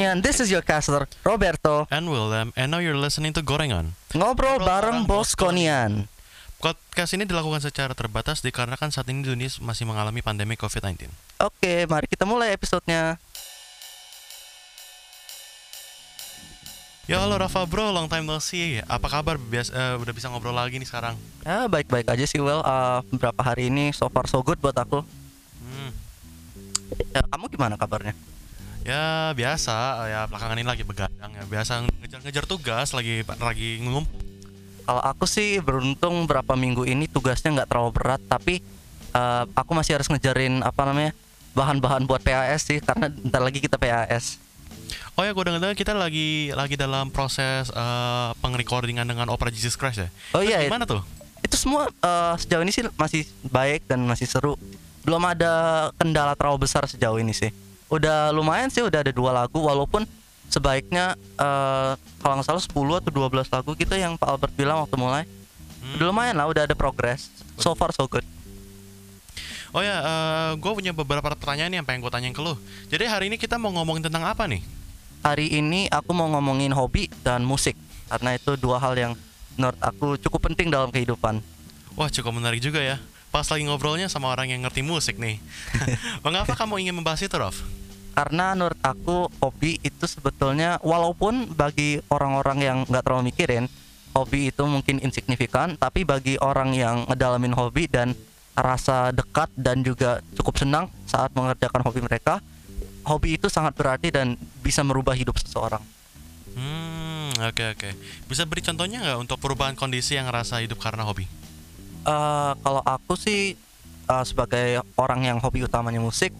Boskonian, this is your caster, Roberto. And Willem, and now you're listening to Gorengan. Ngobrol Ngobrol bareng bareng Boskonian. Podcast ini dilakukan secara terbatas dikarenakan saat ini dunia masih mengalami pandemi COVID-19. Oke, mari kita mulai episodenya. Ya halo Rafa bro, long time no see. Apa kabar? Bias, eh, udah bisa ngobrol lagi nih sekarang. Ya, baik-baik aja sih, Well. Uh, beberapa hari ini so far so good buat aku. Hmm. Ya, kamu gimana kabarnya? Ya biasa, ya belakangan ini lagi begadang ya. Biasa ngejar-ngejar tugas, lagi lagi ngumpul. Kalau aku sih beruntung berapa minggu ini tugasnya nggak terlalu berat, tapi uh, aku masih harus ngejarin apa namanya bahan-bahan buat PAS sih, karena bentar lagi kita PAS. Oh ya, gue dengar kita lagi lagi dalam proses eh, pengrecordingan dengan Opera Jesus Christ ya. Oh Terus iya, Gimana tuh? itu semua uh, sejauh ini sih masih baik dan masih seru. Belum ada kendala terlalu besar sejauh ini sih. Udah lumayan sih, udah ada dua lagu walaupun sebaiknya uh, kalau nggak salah 10 atau 12 lagu gitu yang Pak Albert bilang waktu mulai. Hmm. Udah lumayan lah, udah ada progress. So far so good. Oh ya, gue punya beberapa pertanyaan nih yang pengen gue tanyain ke lu. Jadi hari ini kita mau ngomongin tentang apa nih? Hari ini aku mau ngomongin hobi dan musik karena itu dua hal yang menurut aku cukup penting dalam kehidupan. Wah cukup menarik juga ya. Pas lagi ngobrolnya sama orang yang ngerti musik nih. Mengapa kamu ingin membahas itu, Rof? karena menurut aku hobi itu sebetulnya walaupun bagi orang-orang yang nggak terlalu mikirin hobi itu mungkin insignifikan tapi bagi orang yang ngedalamin hobi dan rasa dekat dan juga cukup senang saat mengerjakan hobi mereka hobi itu sangat berarti dan bisa merubah hidup seseorang Hmm, oke oke. Bisa beri contohnya nggak untuk perubahan kondisi yang ngerasa hidup karena hobi? Eh, kalau aku sih eh, sebagai orang yang hobi utamanya musik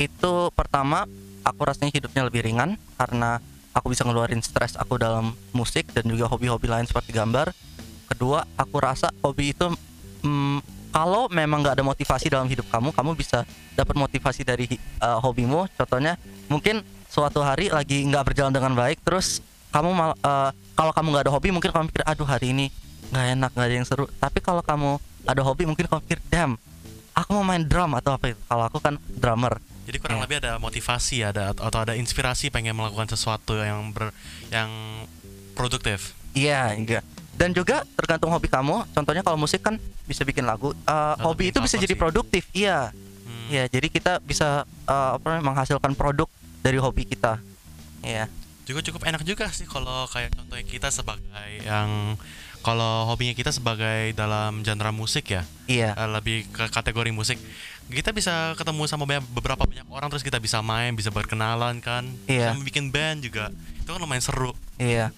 itu pertama aku rasanya hidupnya lebih ringan karena aku bisa ngeluarin stres aku dalam musik dan juga hobi-hobi lain seperti gambar. Kedua, aku rasa hobi itu mm, kalau memang nggak ada motivasi dalam hidup kamu, kamu bisa dapat motivasi dari eh, hobimu. Contohnya, mungkin suatu hari lagi nggak berjalan dengan baik, terus kamu mal, eh, kalau kamu nggak ada hobi, mungkin kamu pikir, aduh hari ini nggak enak, nggak ada yang seru. Tapi kalau kamu ada hobi, mungkin kamu pikir, damn, aku mau main drum atau apa itu. Kalau aku kan drummer. Jadi kurang Ya. lebih ada motivasi ada atau ada inspirasi pengen melakukan sesuatu yang ber yang produktif. Iya, enggak. Dan juga tergantung hobi kamu. Contohnya kalau musik kan bisa bikin lagu. Eh, hobi itu bisa jadi sih. produktif. Iya. Hmm. Iya, jadi kita bisa eh, apa namanya menghasilkan produk dari hobi kita. Iya. Juga cukup enak juga sih kalau kayak contohnya kita sebagai yang kalau hobinya kita sebagai dalam genre musik ya, Iya. eh, lebih ke kategori musik. Kita bisa ketemu sama banyak- beberapa banyak orang terus kita bisa main, bisa berkenalan kan, Iya. bisa bikin band juga. Itu kan lumayan seru. Iya.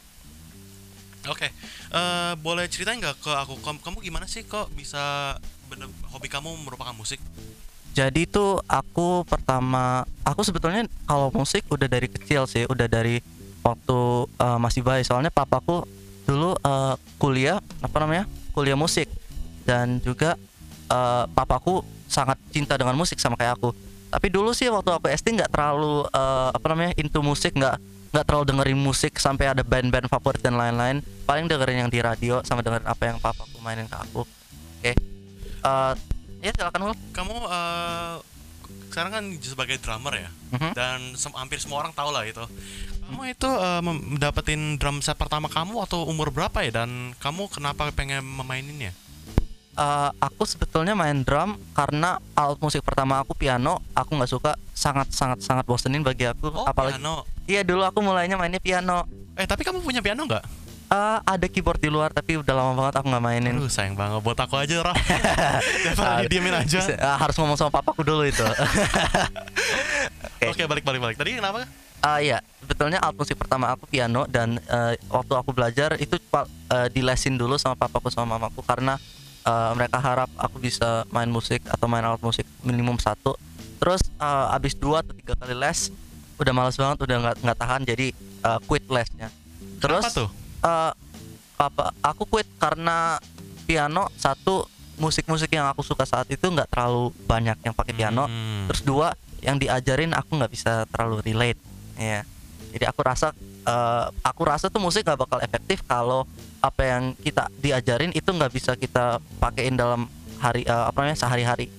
Oke, eh, boleh ceritain nggak ke aku kamu, gimana sih kok bisa bener hobi kamu merupakan musik? Jadi tuh aku pertama aku sebetulnya kalau musik udah dari kecil sih, udah dari waktu eh, masih bayi. Soalnya papaku dulu eh, kuliah apa namanya? kuliah musik dan juga eh, papaku sangat cinta dengan musik sama kayak aku. Tapi dulu sih waktu aku SD nggak terlalu eh, apa namanya into musik, nggak nggak terlalu dengerin musik sampai ada band-band favorit dan lain-lain. Paling dengerin yang di radio sama dengerin apa yang papaku mainin ke aku. Oke. Eh, ya silakan. Kamu eh, sekarang kan sebagai drummer ya, Mhm. dan sem- hampir semua orang tahu lah itu. Kamu itu mendapetin drum set pertama kamu atau umur berapa ya? Dan kamu kenapa pengen memaininnya? Eh, aku sebetulnya main drum karena alat musik pertama aku piano aku nggak suka sangat sangat sangat bosenin bagi aku Oh, apalagi piano. iya dulu aku mulainya mainnya piano Eh, tapi kamu punya piano nggak? Eh, ada keyboard di luar tapi udah lama banget aku nggak mainin Aduh, sayang banget buat aku aja, Raf. Daripada Ah, diemin aja. bisa- ah, harus ngomong sama papaku dulu itu Oke, balik balik balik. Tadi kenapa? Ah iya, sebetulnya alat musik pertama aku piano dan eh, waktu aku belajar itu eh, dilesin dulu sama papaku sama mamaku karena eh, mereka harap aku bisa main musik atau main alat musik minimum satu. Terus eh, abis dua atau tiga kali les, udah males banget, udah nggak nggak tahan jadi eh, quit lesnya. Terus Kenapa tuh? Eh, apa? Aku quit karena piano satu musik-musik yang aku suka saat itu nggak terlalu banyak yang pakai piano. Hmm. Terus dua yang diajarin aku nggak bisa terlalu relate ya jadi aku rasa eh, aku rasa tuh musik nggak bakal efektif kalau apa yang kita diajarin itu nggak bisa kita pakein dalam hari eh, apa namanya sehari-hari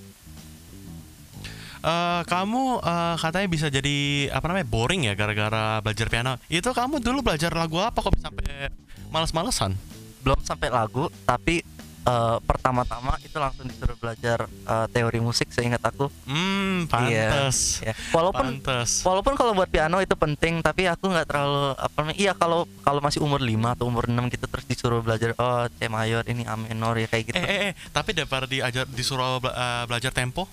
Eh, kamu eh, katanya bisa jadi apa namanya boring ya gara-gara belajar piano. Itu kamu dulu belajar lagu apa kok sampai males-malesan? belum sampai lagu tapi eh, pertama-tama itu langsung disuruh belajar eh, teori musik seingat aku Hmm, Iya, pantes. ya. walaupun Pantes. walaupun kalau buat piano itu penting tapi aku nggak terlalu apa namanya iya kalau kalau masih umur 5 atau umur 6 gitu terus disuruh belajar oh C mayor ini A minor ya kayak gitu Eh, eh, eh, tapi daripada diajar disuruh bela- eh, belajar tempo,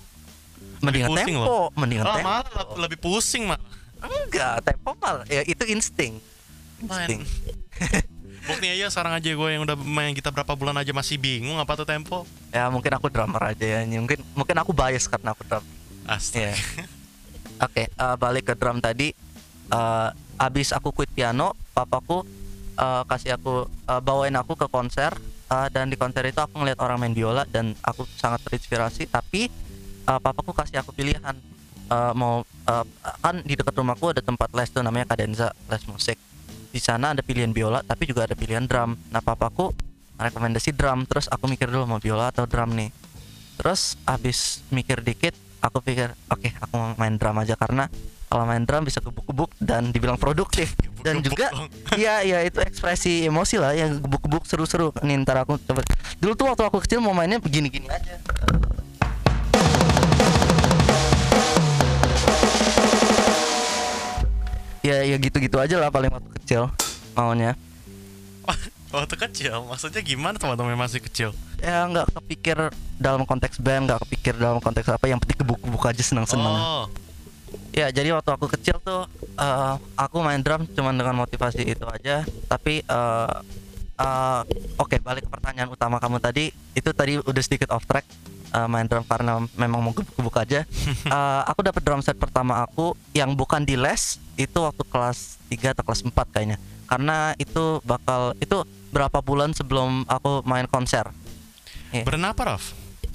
mendingan pusing tempo mendingan ah, tempo malah le- lebih pusing malah. enggak tempo malah ya itu insting insting Buktinya aja sekarang aja gue yang udah main gitar berapa bulan aja masih bingung apa tuh tempo. ya mungkin aku drummer aja ya mungkin mungkin aku bias karena aku drum Astaga. Iya. Oke, eh, balik ke drum tadi. eh, abis aku quit piano, papaku eh, kasih aku eh, bawain aku ke konser eh, dan di konser itu aku ngeliat orang main biola dan aku sangat terinspirasi. Tapi eh, papaku kasih aku pilihan eh, mau eh, kan di dekat rumahku ada tempat les tuh namanya Cadenza les musik. Di sana ada pilihan biola tapi juga ada pilihan drum. Nah papaku rekomendasi drum terus aku mikir dulu mau biola atau drum nih. Terus abis mikir dikit, aku pikir, oke, aku mau main drum aja karena kalau main drum bisa gebuk-gebuk dan dibilang produktif dan Gebuk-gebuk juga iya iya itu ekspresi emosi lah yang gebuk-gebuk seru-seru nih ntar aku coba dulu tuh waktu aku kecil mau mainnya begini-gini aja ya ya gitu-gitu aja lah paling waktu kecil maunya Waktu kecil, maksudnya gimana teman-teman masih kecil? ya nggak kepikir dalam konteks band nggak kepikir dalam konteks apa yang penting gebuk-gebuk aja senang-senang Oh, Ya, jadi waktu aku kecil tuh eh, aku main drum cuman dengan motivasi itu aja. Tapi eh, eh, oke, balik ke pertanyaan utama kamu tadi. Itu tadi udah sedikit off track eh, main drum karena memang mau gebuk-gebuk aja. Eh, aku dapat drum set pertama aku yang bukan di les itu waktu kelas 3 atau kelas 4 kayaknya. Karena itu bakal itu berapa bulan sebelum aku main konser. Iya. brand apa, Raf?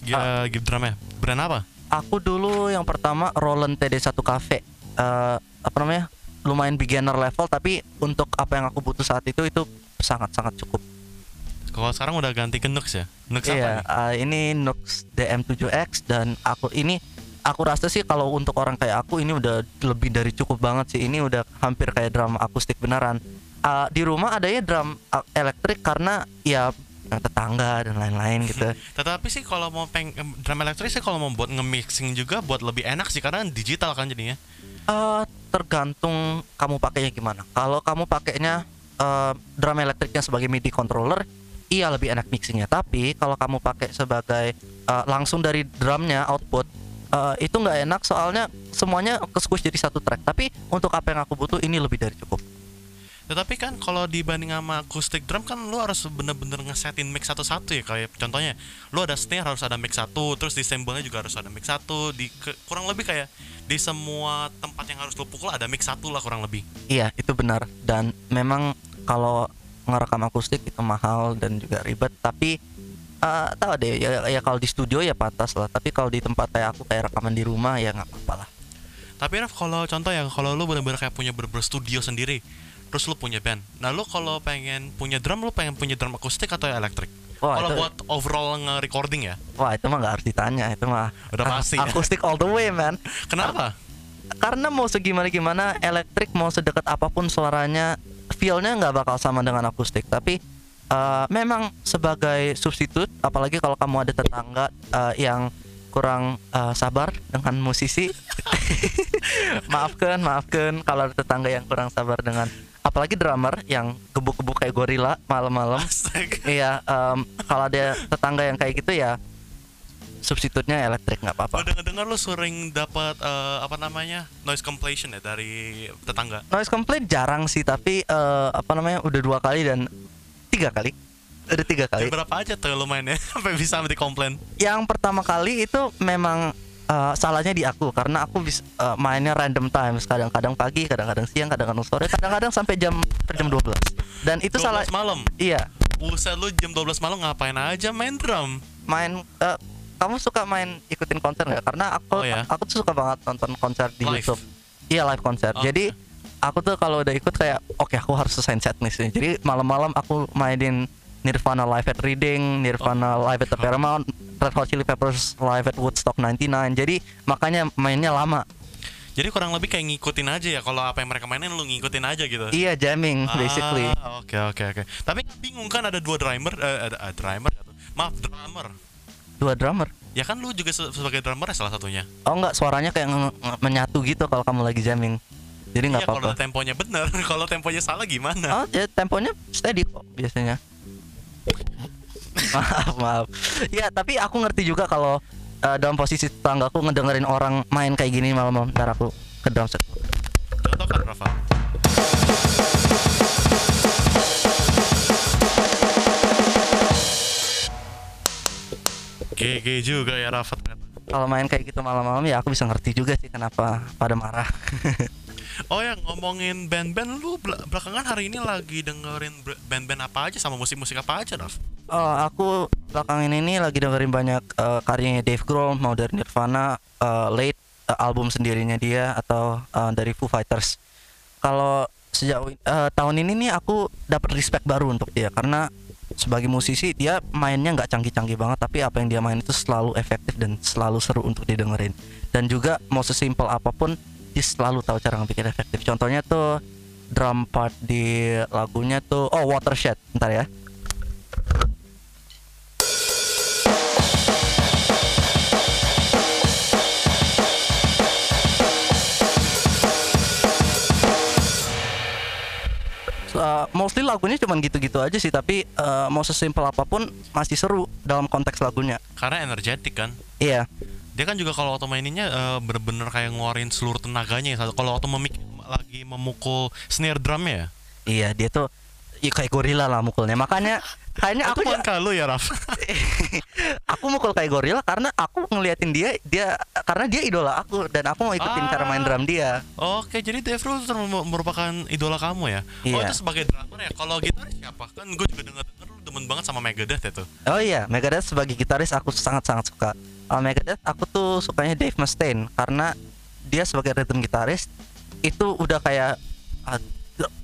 G- eh, gift drumnya. Brand apa? Aku dulu yang pertama Roland TD1 Cafe. Eh, apa namanya? Lumayan beginner level tapi untuk apa yang aku butuh saat itu itu sangat-sangat cukup. Kalau sekarang udah ganti ke Nux ya? Nux apa Iya, nih? eh, ini Nux DM7X dan aku ini aku rasa sih kalau untuk orang kayak aku ini udah lebih dari cukup banget sih. Ini udah hampir kayak drum akustik beneran. Eh, di rumah adanya drum eh, elektrik karena ya tetangga dan lain-lain gitu. Tetapi sih kalau mau peng drum elektrik sih kalau mau buat nge-mixing juga buat lebih enak sih karena digital kan jadinya. Eh, tergantung kamu pakainya gimana. Kalau kamu pakainya eh, drum elektriknya sebagai MIDI controller, iya lebih enak mixingnya. Tapi kalau kamu pakai sebagai eh, langsung dari drumnya output, eh, itu nggak enak soalnya semuanya ke squeeze jadi satu track. Tapi untuk apa yang aku butuh ini lebih dari cukup. Tetapi kan kalau dibanding sama acoustic drum kan lu harus bener-bener ngesetin mix satu-satu ya kayak contohnya lu ada snare harus ada mix satu terus di cymbal-nya juga harus ada mix satu di ke- kurang lebih kayak di semua tempat yang harus lu pukul ada mix satu lah kurang lebih Iya itu benar dan memang kalau ngerekam akustik itu mahal dan juga ribet. Tapi eh, tahu deh ya, ya kalau di studio ya pantas lah. Tapi kalau di tempat kayak aku kayak rekaman di rumah ya nggak apa-apa lah. tapi Raf kalau contoh ya kalau lu bener-bener kayak punya bener-bener studio sendiri terus lu punya band nah lu kalau pengen punya drum lu pengen punya drum akustik atau elektrik Wah, kalau buat overall nge-recording ya Wah itu mah nggak harus ditanya itu mah Udah ah, pasti ya. akustik all the way man kenapa karena mau segimana gimana elektrik mau sedekat apa pun suaranya feelnya nggak bakal sama dengan akustik. Tapi eh, memang sebagai substitut apalagi kalau kamu ada tetangga eh, yang kurang eh, sabar dengan musisi maafkan maafkan. Kalau ada tetangga yang kurang sabar dengan apalagi drummer yang gebuk-gebuk kayak gorila malam-malam. Iya, em, kalau ada tetangga yang kayak gitu ya substitutnya elektrik nggak Gue apa-apa. dengar-dengar lu sering dapat eh, apa namanya noise completion ya dari tetangga. Noise complaint jarang sih, tapi eh, apa namanya udah dua kali dan tiga kali, udah tiga kali. berapa aja tuh lu mainnya sampai bisa di komplain? Yang pertama kali itu memang eh, salahnya di aku karena aku bisa eh, mainnya random times, kadang-kadang pagi, kadang-kadang siang, kadang-kadang sore, kadang-kadang sampai jam jam 12 Dan itu 12 salah. malam. Iya, Buset lu jam 12 malam ngapain aja main drum? main. eh, kamu suka main ikutin konser nggak? Karena aku Oh, ya? aku tuh suka banget nonton konser di Live? YouTube. Iya live konser. Oke. Jadi aku tuh kalau udah ikut kayak oke aku harus selesai set nih. Jadi malam-malam aku mainin Nirvana live at Reading, Nirvana live at the Paramount, Red Hot Chili Peppers live at Woodstock 99. Jadi makanya mainnya lama. Jadi kurang lebih kayak ngikutin aja ya kalau apa yang mereka mainin lu ngikutin aja gitu. Iya jamming basically. Ah, Oke oke oke. Tapi bingung kan ada dua drummer, eh, ada ada drummer, maaf drummer. Dua drummer. Ya kan lu juga se- sebagai drummer ya salah satunya. Oh enggak, suaranya kayak menyatu gitu kalau kamu lagi jamming. Jadi nggak Iya kalau apa-apa. temponya bener, kalau temponya salah gimana? Oh, ya temponya steady kok biasanya. maaf, maaf. Ya, tapi aku ngerti juga kalau eh, dalam posisi tetangga aku ngedengerin orang main kayak gini malam-malam. Ntar aku ke drum set. Contoh kan Rafa? GG juga ya Rafa ternyata. Kalau main kayak gitu malam-malam ya aku bisa ngerti juga sih kenapa pada marah. Oh ya ngomongin band-band lu bel- belakangan hari ini lagi dengerin band-band apa aja sama musik-musik apa aja Raf? Oh, aku belakangan ini lagi dengerin banyak eh, karyanya Dave Grohl mau dari Nirvana, eh, Late eh, album sendirinya dia atau eh, dari Foo Fighters. Kalau sejauh eh, tahun ini nih aku dapat respect baru untuk dia karena sebagai musisi dia mainnya nggak canggih-canggih banget tapi apa yang dia main itu selalu efektif dan selalu seru untuk didengerin. Dan juga mau sesimpel apa pun dia selalu tahu cara ngebikin efektif. Contohnya tuh drum part di lagunya tuh oh Watershed ntar ya uh, mostly lagunya cuman gitu-gitu aja sih tapi uh, mau sesimpel apa pun masih seru dalam konteks lagunya Karena energetik kan. iya Dia kan juga kalau waktu maininnya eh, bener-bener kayak ngeluarin seluruh tenaganya ya. Kalau waktu memik lagi memukul snare drumnya ya. iya dia tuh ya kayak gorila lah mukulnya makanya kayaknya aku bukan lu ya Raf. aku mukul kayak gorila karena aku ngeliatin dia dia karena dia idola aku dan aku mau ikutin cara main Ah. drum dia Oke, jadi Dave Grohl ter- merupakan idola kamu ya? Oh, Iya. itu sebagai drummer ya? Kalau gitaris siapa? Kan gue juga denger-denger lu demen banget sama Megadeth ya tuh. oh iya Megadeth sebagai gitaris aku sangat-sangat suka Kalau Megadeth aku tuh sukanya Dave Mustaine karena dia sebagai rhythm gitaris itu udah kayak ah,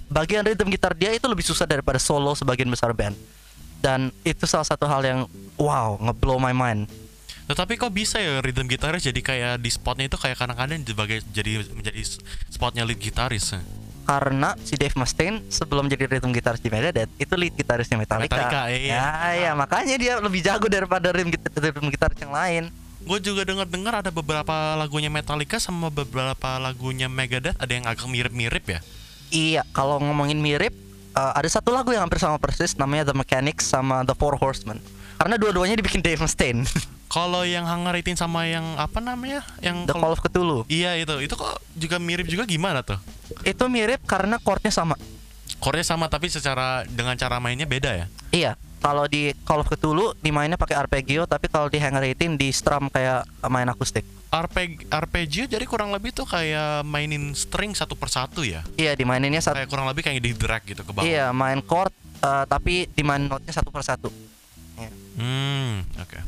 bagian rhythm gitar dia itu lebih susah daripada solo sebagian besar band dan itu salah satu hal yang wow ngeblow my mind Tetapi kok bisa ya rhythm gitaris jadi kayak di spotnya itu kayak kadang-kadang sebagai jadi menjadi spotnya lead gitaris. karena si Dave Mustaine sebelum jadi rhythm gitaris di Megadeth itu lead gitarisnya Metallica. Metallica, iya. Ya, ya, makanya dia lebih jago daripada rhythm, git- rhythm gitaris yang lain. Gue juga dengar-dengar ada beberapa lagunya Metallica sama beberapa lagunya Megadeth ada yang agak mirip-mirip ya. Iya, kalau ngomongin mirip, eh, ada satu lagu yang hampir sama persis namanya The Mechanics sama The Four Horsemen. Karena dua-duanya dibikin Dave Mustaine. Kalau yang Hangaritin sama yang apa namanya? Yang The Call of Cthulhu. Iya itu, itu kok juga mirip juga gimana tuh? Itu mirip karena chordnya sama. Chordnya sama tapi secara dengan cara mainnya beda ya. Iya, kalau di Call of Cthulhu dimainnya pakai arpeggio, tapi kalau di Hangar 18 di strum kayak main akustik. Arpeg arpeggio jadi kurang lebih tuh kayak mainin string satu persatu ya. Iya, dimaininnya satu. Kayak kurang lebih kayak di drag gitu ke bawah. Iya, main chord, eh, tapi dimain note-nya satu persatu. Hmm, oke.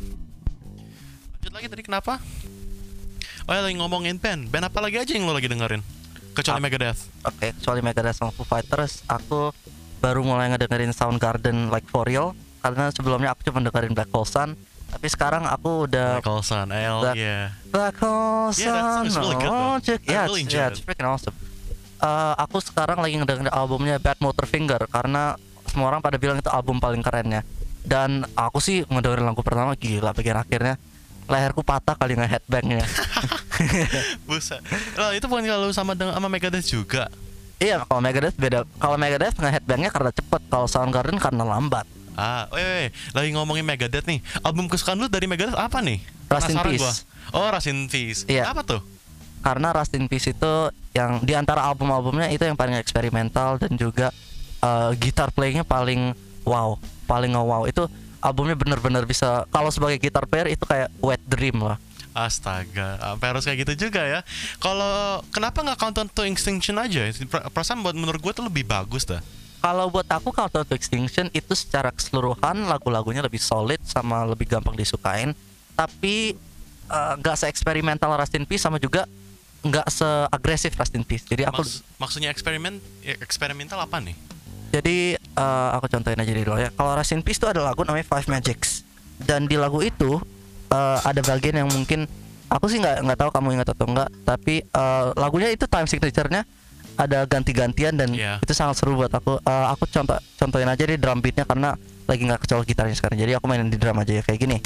Lanjut lagi tadi kenapa? Oh ya lagi ngomongin band. Band apa lagi aja yang lo lagi dengerin? Kecuali Ap- Megadeth. Oke, kecuali Megadeth sama Foo Fighters, aku baru mulai ngedengerin Soundgarden like for real karena sebelumnya aku cuma dengerin Black Hole Sun, tapi sekarang aku udah Black Hole Sun, L, Black- yeah. Black Hole Yeah, that song Sun, is really good, though. oh, I yeah, really enjoyed yeah, it. it's freaking awesome. Eh, aku sekarang lagi ngedengerin albumnya Bad Motor Finger karena semua orang pada bilang itu album paling kerennya. Dan aku sih ngedengerin lagu pertama gila bagian akhirnya leherku patah kali nge headbangnya. Buset. Lah itu bukan kalau sama dengan sama Megadeth juga. iya, kalau Megadeth beda. Kalau Megadeth nge headbangnya karena cepet, kalau Soundgarden karena lambat. Ah, weh, weh, lagi ngomongin Megadeth nih. Album kesukaan lu dari Megadeth apa nih? Rust in Peace. gua. Oh, Rust in Peace. Iya. Apa tuh? karena Rust in Peace itu yang di antara album-albumnya itu yang paling eksperimental dan juga uh, gitar playingnya paling wow, paling wow. Itu albumnya bener-bener bisa kalau sebagai gitar player itu kayak wet dream lah. Astaga, sampai harus kayak gitu juga ya. Kalau kenapa nggak Countdown to Extinction aja? Per- Perasaan buat menurut gue tuh lebih bagus dah. Kalau buat aku Countdown to Extinction itu secara keseluruhan lagu-lagunya lebih solid sama lebih gampang disukain, tapi uh, nggak se-eksperimental Rust in Peace sama juga nggak seagresif Rust in Peace. Jadi aku Maks- maksudnya eksperimen ya, eksperimental apa nih? Jadi eh, aku contohin aja dulu ya. Kalau Rest in Peace itu ada lagu namanya Five Magics dan di lagu itu eh, ada bagian yang mungkin aku sih nggak nggak tahu kamu ingat atau enggak, tapi eh, lagunya itu time signature-nya ada ganti-gantian dan Iya. itu sangat seru buat aku. Eh, aku contoh contohin aja di drum beatnya karena lagi nggak kecolok gitarnya sekarang. Jadi aku mainin di drum aja ya kayak gini.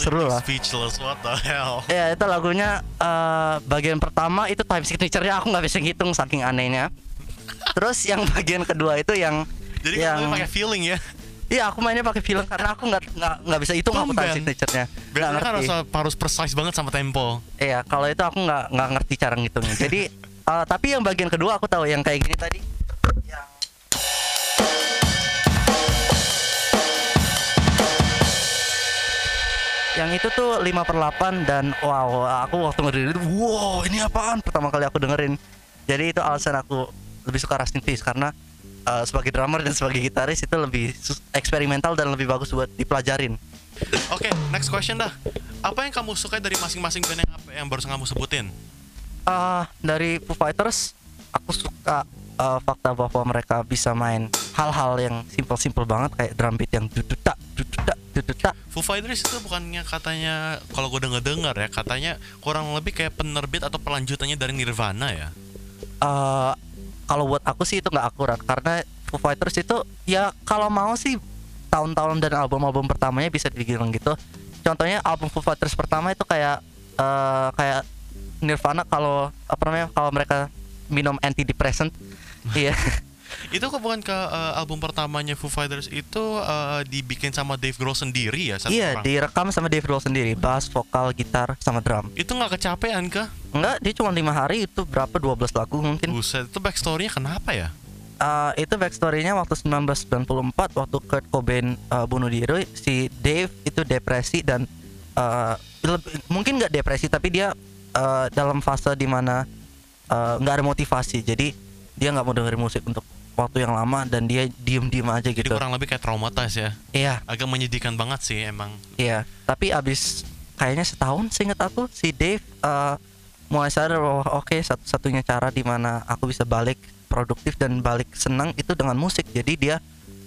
Seru-seru lah. Speechless, what the hell? Ya itu lagunya eh, bagian pertama itu time signature-nya aku nggak bisa ngitung saking anehnya. Terus yang bagian kedua itu yang Jadi yang kan pakai feeling ya. Iya aku mainnya pakai film karena aku nggak nggak nggak bisa hitung aku time signature-nya. Biasanya kan harus, harus precise banget sama tempo. Iya kalau itu aku nggak nggak ngerti cara ngitungnya. Jadi eh, tapi yang bagian kedua aku tahu yang kayak gini tadi. Yang itu tuh 5 per 8 dan wow aku waktu ngedengerin itu wow ini apaan pertama kali aku dengerin jadi itu alasan aku lebih suka Rustin Peace karena eh, sebagai drummer dan sebagai gitaris itu lebih eksperimental dan lebih bagus buat dipelajarin Oke, next question dah. Apa yang kamu suka dari masing-masing band yang, apa yang barusan kamu sebutin? Ah, dari Foo Fighters aku suka eh, fakta bahwa mereka bisa main hal-hal yang simpel-simpel banget kayak drum beat yang dudutak dudutak dudutak Foo Fighters itu bukannya katanya kalau gue denger dengar ya katanya kurang lebih kayak penerbit atau pelanjutannya dari Nirvana ya. eh kalau buat aku sih itu nggak akurat karena Foo Fighters itu ya kalau mau sih tahun-tahun dan album-album pertamanya bisa dibilang gitu. Contohnya album Foo Fighters pertama itu kayak eh kayak Nirvana kalau apa namanya kalau mereka minum antidepressant. Iya. Itu kok bukan ke eh, album pertamanya Foo Fighters itu eh, dibikin sama Dave Grohl sendiri ya Iya, orang? direkam sama Dave Grohl sendiri, bass, vokal, gitar, sama drum. Itu nggak kecapean kah? Enggak, dia cuma lima hari itu berapa 12 lagu mungkin. Buset, itu backstory-nya kenapa ya? Eh, itu backstory-nya waktu 1994 waktu Kurt Cobain eh, bunuh diri, si Dave itu depresi dan eh, lebih- mungkin nggak depresi tapi dia eh, dalam fase di mana nggak ada motivasi. Jadi dia nggak mau dengerin musik untuk waktu yang lama dan dia diem-diem aja Jadi gitu. kurang lebih kayak traumatized ya. Iya, Agak menyedihkan banget sih emang. iya. Tapi abis kayaknya setahun seingat aku si Dave eh, mulai sadar bahwa oke satu-satunya cara di mana aku bisa balik produktif dan balik senang itu dengan musik. Jadi dia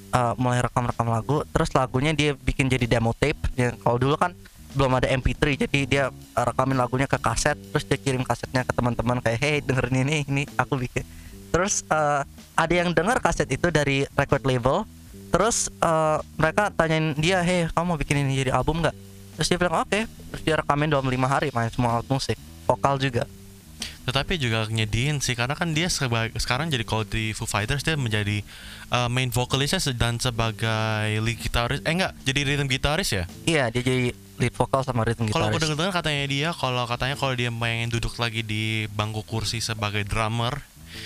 eh, mulai rekam-rekam lagu, terus lagunya dia bikin jadi demo tape. Ya, kalau dulu kan belum ada MP3, jadi dia rekamin lagunya ke kaset, terus dia kirim kasetnya ke teman-teman kayak, hey dengerin ini, ini aku bikin. Terus eh, ada yang denger kaset itu dari record label, terus eh, mereka tanyain dia, hey kamu mau bikin ini jadi album nggak? Terus dia bilang oke, terus dia rekamin dalam lima hari main semua alat musik, vokal juga. Tetapi juga nyedihin sih karena kan dia sekarang jadi kalau di Foo Fighters dia menjadi uh, main vokalisnya dan sebagai lead gitaris eh enggak jadi rhythm gitaris ya. Iya, dia jadi lead vokal sama rhythm Kalau aku gitaris. dengar-dengar katanya dia kalau katanya kalau dia pengen duduk lagi di bangku kursi sebagai drummer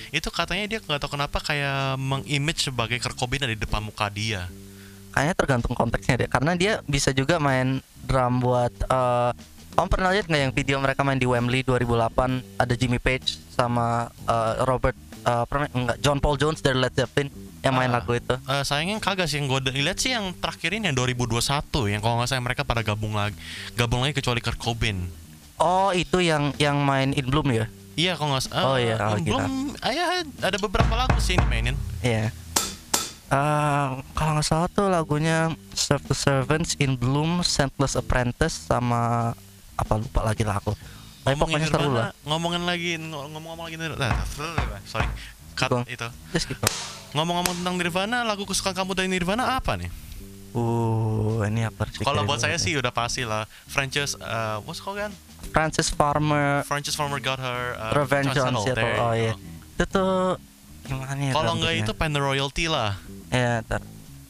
itu katanya dia nggak tahu kenapa kayak mengimage sebagai Kurt Cobain ada di depan muka dia. Kayaknya tergantung konteksnya deh, karena dia bisa juga main drum buat. eh kamu pernah lihat nggak yang video mereka main di Wembley 2008 ada Jimmy Page sama eh, Robert namanya? enggak John Paul Jones dari Led Zeppelin yang main Ah. lagu itu. Eh, sayangnya kagak sih yang gue lihat sih yang terakhir ini yang 2021 yang kalau nggak salah mereka pada gabung lagi gabung lagi kecuali Kurt Cobain. Oh itu yang yang main In Bloom ya? Iya kalau nggak salah. Oh, iya, oh, belum. Ah, ya, ada beberapa lagu sih ini mainin. Iya. Eh, kalau nggak salah tuh lagunya Serve the Servants in Bloom, Scentless Apprentice sama apa lupa lagi lah aku. Tapi pokoknya seru lah. ngomongin lagi ng- ngomong-ngomong lagi. Nah, sorry. Cut Gong. itu. Just gitu. Ngomong-ngomong tentang Nirvana, lagu kesukaan kamu dari Nirvana apa nih? Uh, ini apa sih? Kalau buat saya banget sih udah pasti lah. Frances, uh, what's called again? Francis Farmer Frances Farmer got her uh, Revenge on. Seattle. Oh iya. Itu tuh gimana ya? Kalau nggak itu Pen Royalty lah. Ya, ntar.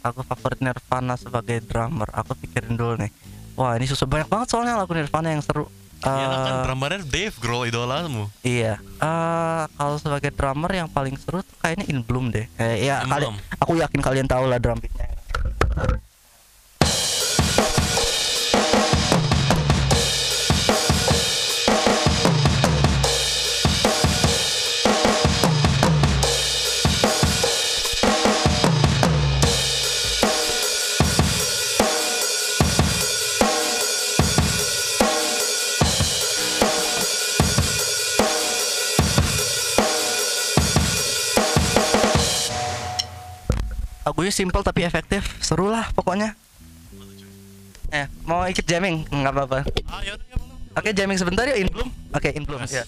Aku favorit Nirvana sebagai drummer. Aku pikirin dulu nih. Wah, ini susah banyak banget soalnya lagu Nirvana yang seru. Iya lah kan drummernya Dave Grohl idolamu. Iya. Eh kalau sebagai drummer yang paling seru tuh kayaknya In Bloom deh. Eh, ya In kali, Bloom. aku yakin kalian tahu lah drum beatnya. Lagunya simple tapi efektif, seru lah pokoknya. Eh, mau ikut jamming? Nggak apa-apa. Ah, ya boleh. Oke, jamming sebentar yuk In Bloom. Oke, In Bloom. Yes. Ya.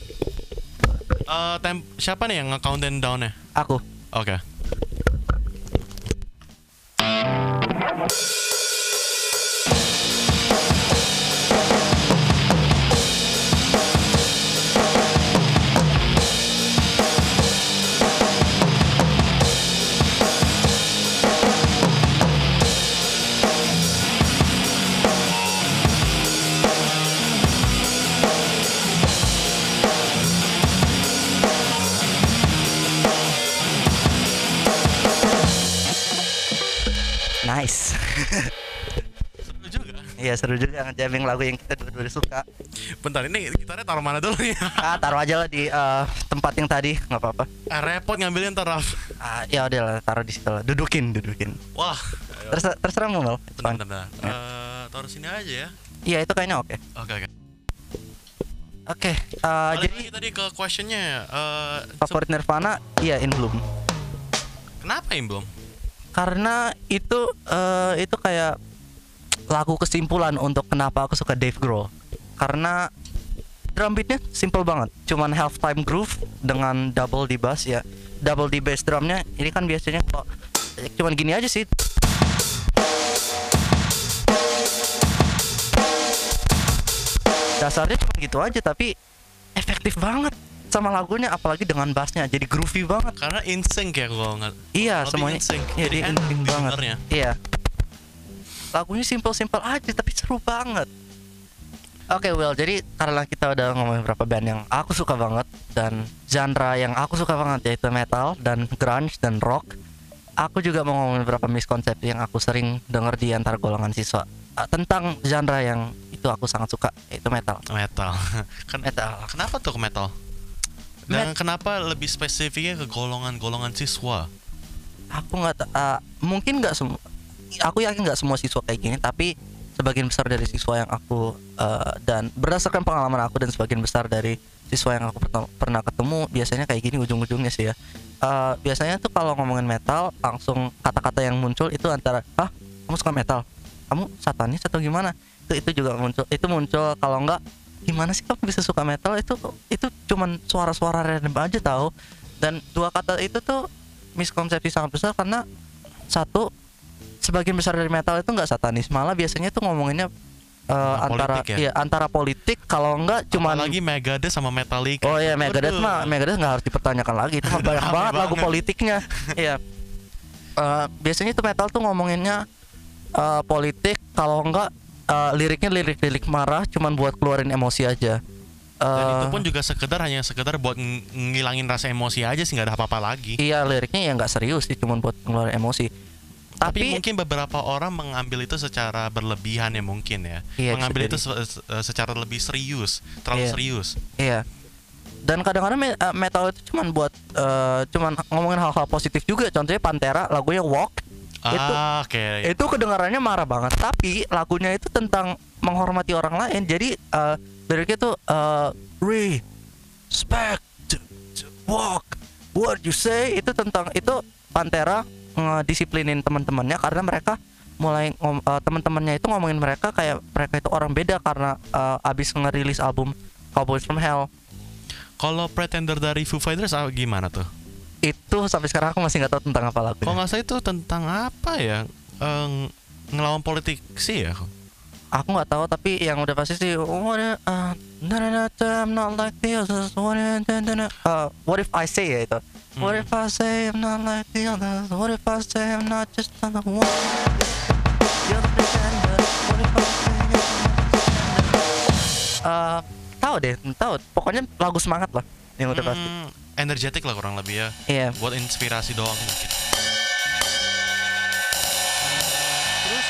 Eh, tem- siapa nih yang nge-countdown down-nya? Aku. Oke. Nice. Iya, seru juga jamming lagu yang kita dua-dua suka. Bentar, ini gitarnya taruh mana dulu ya? Ah, taruh aja lah di eh, tempat yang tadi, nggak apa-apa. Eh, repot ngambilnya ntar Raf. Ah, ya udah lah, taruh di situ lah. Dudukin, dudukin. Wah. Terserah, terserah mau. It's Bentar, bentar. Ya. Eh, taruh sini aja ya. Iya, itu kayaknya oke. Oke, oke. Oke, eh, Balik jadi lagi tadi ke questionnya. Eh, favorit Nirvana, iya In Bloom. kenapa yang belum? Karena itu eh, itu kayak lagu kesimpulan untuk kenapa aku suka Dave Grohl. Karena drum beatnya simple banget, cuman half time groove dengan double di bass ya. Double di bass drumnya ini kan biasanya kok cuman gini aja sih. Dasarnya cuma gitu aja tapi efektif banget sama lagunya apalagi dengan bassnya jadi groovy banget. Karena in sync ya kalau nggak. Iya Lebih semuanya. in sync. Iya Jadi dia in enak sync banget. Iya. Lagunya simple-simple aja tapi seru banget. Oke Will, jadi karena kita udah ngomongin beberapa band yang aku suka banget dan genre yang aku suka banget yaitu metal dan grunge dan rock. Aku juga mau ngomongin beberapa miskonsepsi yang aku sering denger di antar golongan siswa uh, tentang genre yang itu aku sangat suka yaitu metal. Metal. kan Metal. kenapa tuh ke metal? Dan kenapa lebih spesifiknya ke golongan-golongan siswa? aku nggak uh, mungkin nggak semua aku yakin nggak semua siswa kayak gini tapi sebagian besar dari siswa yang aku uh, dan berdasarkan pengalaman aku dan sebagian besar dari siswa yang aku pernah ketemu biasanya kayak gini ujung-ujungnya sih ya. Uh, biasanya tuh kalau ngomongin metal langsung kata-kata yang muncul itu antara ah kamu suka metal? Kamu satanis atau gimana? Itu itu juga muncul itu muncul. Kalau nggak gimana sih kamu bisa suka metal? Itu itu cuman suara-suara random aja tahu dan dua kata itu tuh miskonsepsi sangat besar karena satu sebagian besar dari metal itu nggak satanis malah biasanya tuh ngomonginnya eh, Nah, antara politik ya? iya, antara politik kalau nggak cuman lagi Megadeth sama Metallica. oh iya Megadeth mah Megadeth nggak harus dipertanyakan lagi itu mah banyak banget lagu banget. politiknya iya Eh, biasanya tuh metal tuh ngomonginnya eh, politik kalau enggak eh, liriknya lirik-lirik marah cuman buat keluarin emosi aja Dan itu pun juga sekedar hanya sekedar buat ng- ngilangin rasa emosi aja sih nggak ada apa-apa lagi. iya liriknya ya nggak serius sih cuman buat ngeluarin emosi Tapi, tapi, mungkin beberapa orang mengambil itu secara berlebihan ya mungkin ya. Iya, mengambil itu se- se- secara lebih serius, terlalu Iya. serius. Iya. Dan kadang-kadang me- eh, metal itu cuman buat eh, cuman ngomongin hal-hal positif juga. Contohnya Pantera lagunya Walk Itu- Ah, oke. itu kedengarannya marah banget, tapi lagunya itu tentang menghormati orang lain. Jadi eh, liriknya tuh eh, respect to- to walk what you say itu tentang itu Pantera ngedisiplinin teman-temannya karena mereka mulai ngom- eh, teman-temannya itu ngomongin mereka kayak mereka itu orang beda karena eh, abis ngerilis album Cowboys from Hell Kalau Pretender dari Foo Fighters ah, gimana tuh? itu sampai sekarang aku masih nggak tahu tentang apa lagunya. Kalau nggak salah itu tentang apa ya? Ng- ngelawan politik sih ya. aku nggak tahu tapi yang udah pasti sih what if, uh, I'm not like the others uh, what if I say ya itu what Hmm. if I say I'm not like the others what if I say I'm not just another one The other pretender. What if I say I'm just another- Uh, tahu deh tahu pokoknya lagu semangat lah yang udah pasti Hmm, energetik lah kurang lebih ya. iya Buat inspirasi doang mungkin.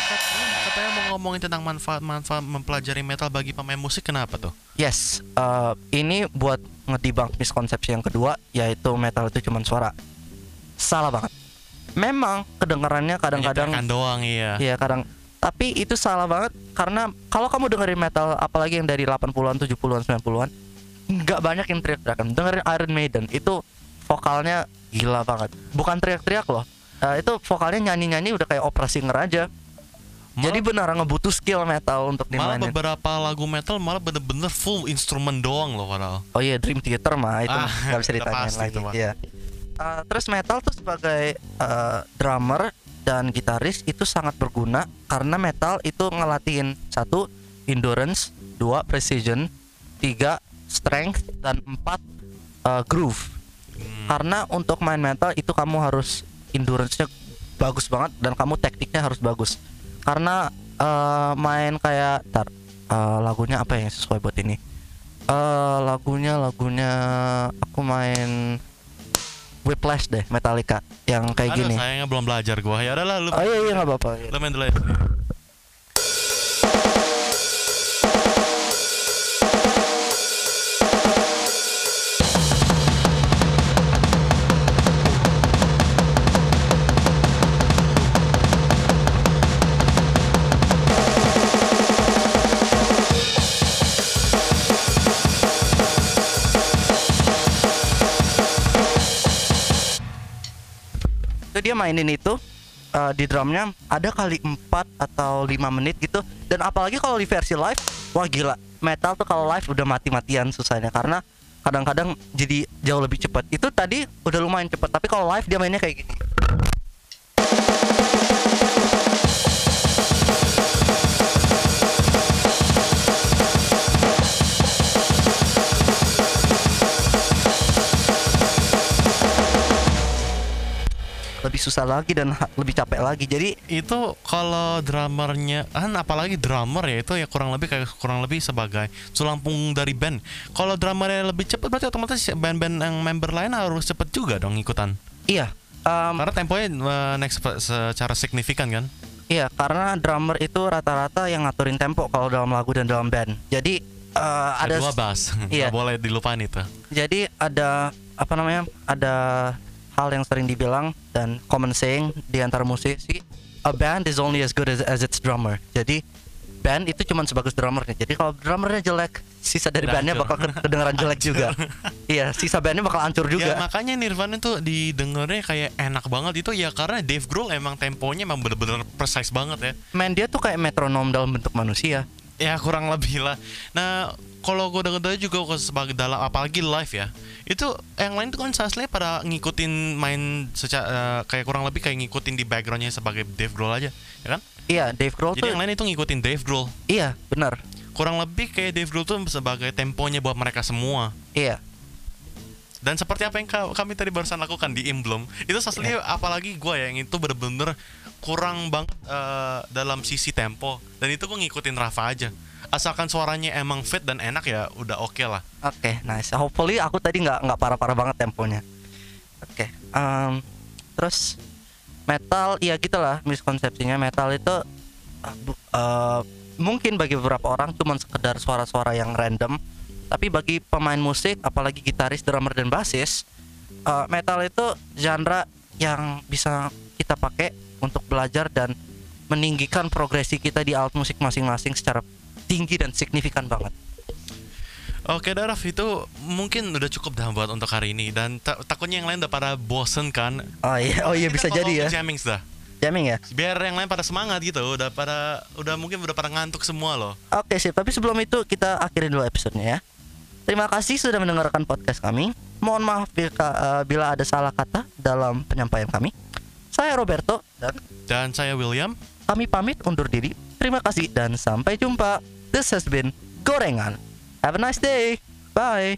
Katanya mau ngomongin tentang manfaat-manfaat mempelajari metal bagi pemain musik kenapa tuh? Yes, uh, ini buat ngedebunk miskonsepsi yang kedua yaitu metal itu cuma suara. Salah banget. Memang kedengarannya kadang-kadang doang iya. Iya, kadang tapi itu salah banget karena kalau kamu dengerin metal apalagi yang dari 80-an, 70-an, 90-an nggak banyak yang teriak-teriakan. Dengerin Iron Maiden itu vokalnya gila banget. Bukan teriak-teriak loh. Uh, itu vokalnya nyanyi-nyanyi udah kayak opera singer aja. Jadi beneran ngebutuh skill metal untuk malah dimainin. beberapa lagu metal malah bener-bener full instrumen doang loh padahal. Oh iya Dream Theater mah itu Ah, nggak bisa ditanyain pasti lagi. itu. Iya. Uh, terus metal tuh sebagai uh, drummer dan gitaris itu sangat berguna karena metal itu ngelatihin satu endurance, dua precision, tiga strength dan empat uh, groove. Hmm. Karena untuk main metal itu kamu harus endurance-nya bagus banget dan kamu tekniknya harus bagus. Karena uh, main kayak tar uh, lagunya apa yang sesuai buat ini? Eh lagunya lagunya aku main Whiplash deh Metallica yang kayak Aduh, gini. sayangnya belum belajar gua. Ya udahlah lu Oh iya iya nggak apa-apa. lu main dulu ya. Mainin itu eh, di drumnya ada kali 4 atau 5 menit gitu. Dan apalagi kalau di versi live wah gila. Metal tuh kalau live udah mati-matian susahnya. Karena kadang-kadang jadi jauh lebih cepat itu tadi udah lumayan cepat tapi kalau live dia mainnya kayak gini susah lagi dan lebih capek lagi jadi itu kalau drummernya kan apalagi drummer ya itu ya kurang lebih kayak kurang lebih sebagai sulampung dari band kalau drummernya lebih cepat berarti otomatis band-band yang member lain harus cepet juga dong ikutan iya em, karena temponya eh, next secara signifikan kan Iya, karena drummer itu rata-rata yang ngaturin tempo kalau dalam lagu dan dalam band. Jadi eh, ada ada dua bass Iya. nggak boleh dilupain itu jadi ada apa namanya? Ada hal yang sering dibilang dan common saying di antara musisi, a band is only as good as, as its drummer. Jadi band itu cuma sebagus drummernya. Jadi kalau drummernya jelek, sisa dari bandnya bakal ke- kedengeran jelek juga. iya, sisa bandnya bakal hancur Ya juga. makanya Nirvana tuh didengarnya kayak enak banget itu ya karena Dave Grohl emang temponya emang bener-bener precise banget ya Main dia tuh kayak metronom dalam bentuk manusia. Ya kurang lebih lah. Nah kalau gue denger juga sebagai dalam apalagi live ya itu yang lain tuh kan aslinya pada ngikutin main secara kayak kurang lebih kayak ngikutin di backgroundnya sebagai Dave Grohl aja ya kan? Iya, Dave Grohl Jadi tuh yang lain itu ngikutin Dave Grohl. iya, benar. Kurang lebih kayak Dave Grohl tuh sebagai temponya buat mereka semua. Iya. Dan seperti apa yang ka- kami tadi barusan lakukan di Emblem itu aslinya apalagi gue ya yang itu bener-bener kurang banget eh, dalam sisi tempo dan itu gue ngikutin Rafa aja asalkan suaranya emang fit dan enak ya udah oke lah Oke, nice. Hopefully aku tadi nggak nggak parah-parah banget temponya. Oke, em, terus metal, ya gitulah miskonsepsinya metal itu uh, uh, mungkin bagi beberapa orang cuma sekedar suara-suara yang random, tapi bagi pemain musik, apalagi gitaris, drummer dan bassis, uh, metal itu genre yang bisa kita pakai untuk belajar dan meninggikan progresi kita di alat musik masing-masing secara tinggi dan signifikan banget. Oke Daraf itu mungkin udah cukup dah buat untuk hari ini dan ta- takutnya yang lain udah pada bosen kan. Oh iya, oh iya Kita bisa jadi ya. ke Jammings dah. Jamming ya. Biar yang lain pada semangat gitu, udah pada udah mungkin udah pada ngantuk semua loh. Oke sip, tapi sebelum itu kita akhirin dulu episodenya ya. Terima kasih sudah mendengarkan podcast kami. Mohon maaf bila, eh, bila ada salah kata dalam penyampaian kami. Saya Roberto dan Dan saya William. kami pamit undur diri. Terima kasih dan sampai jumpa. This has been Gorengan. Have a nice day. Bye.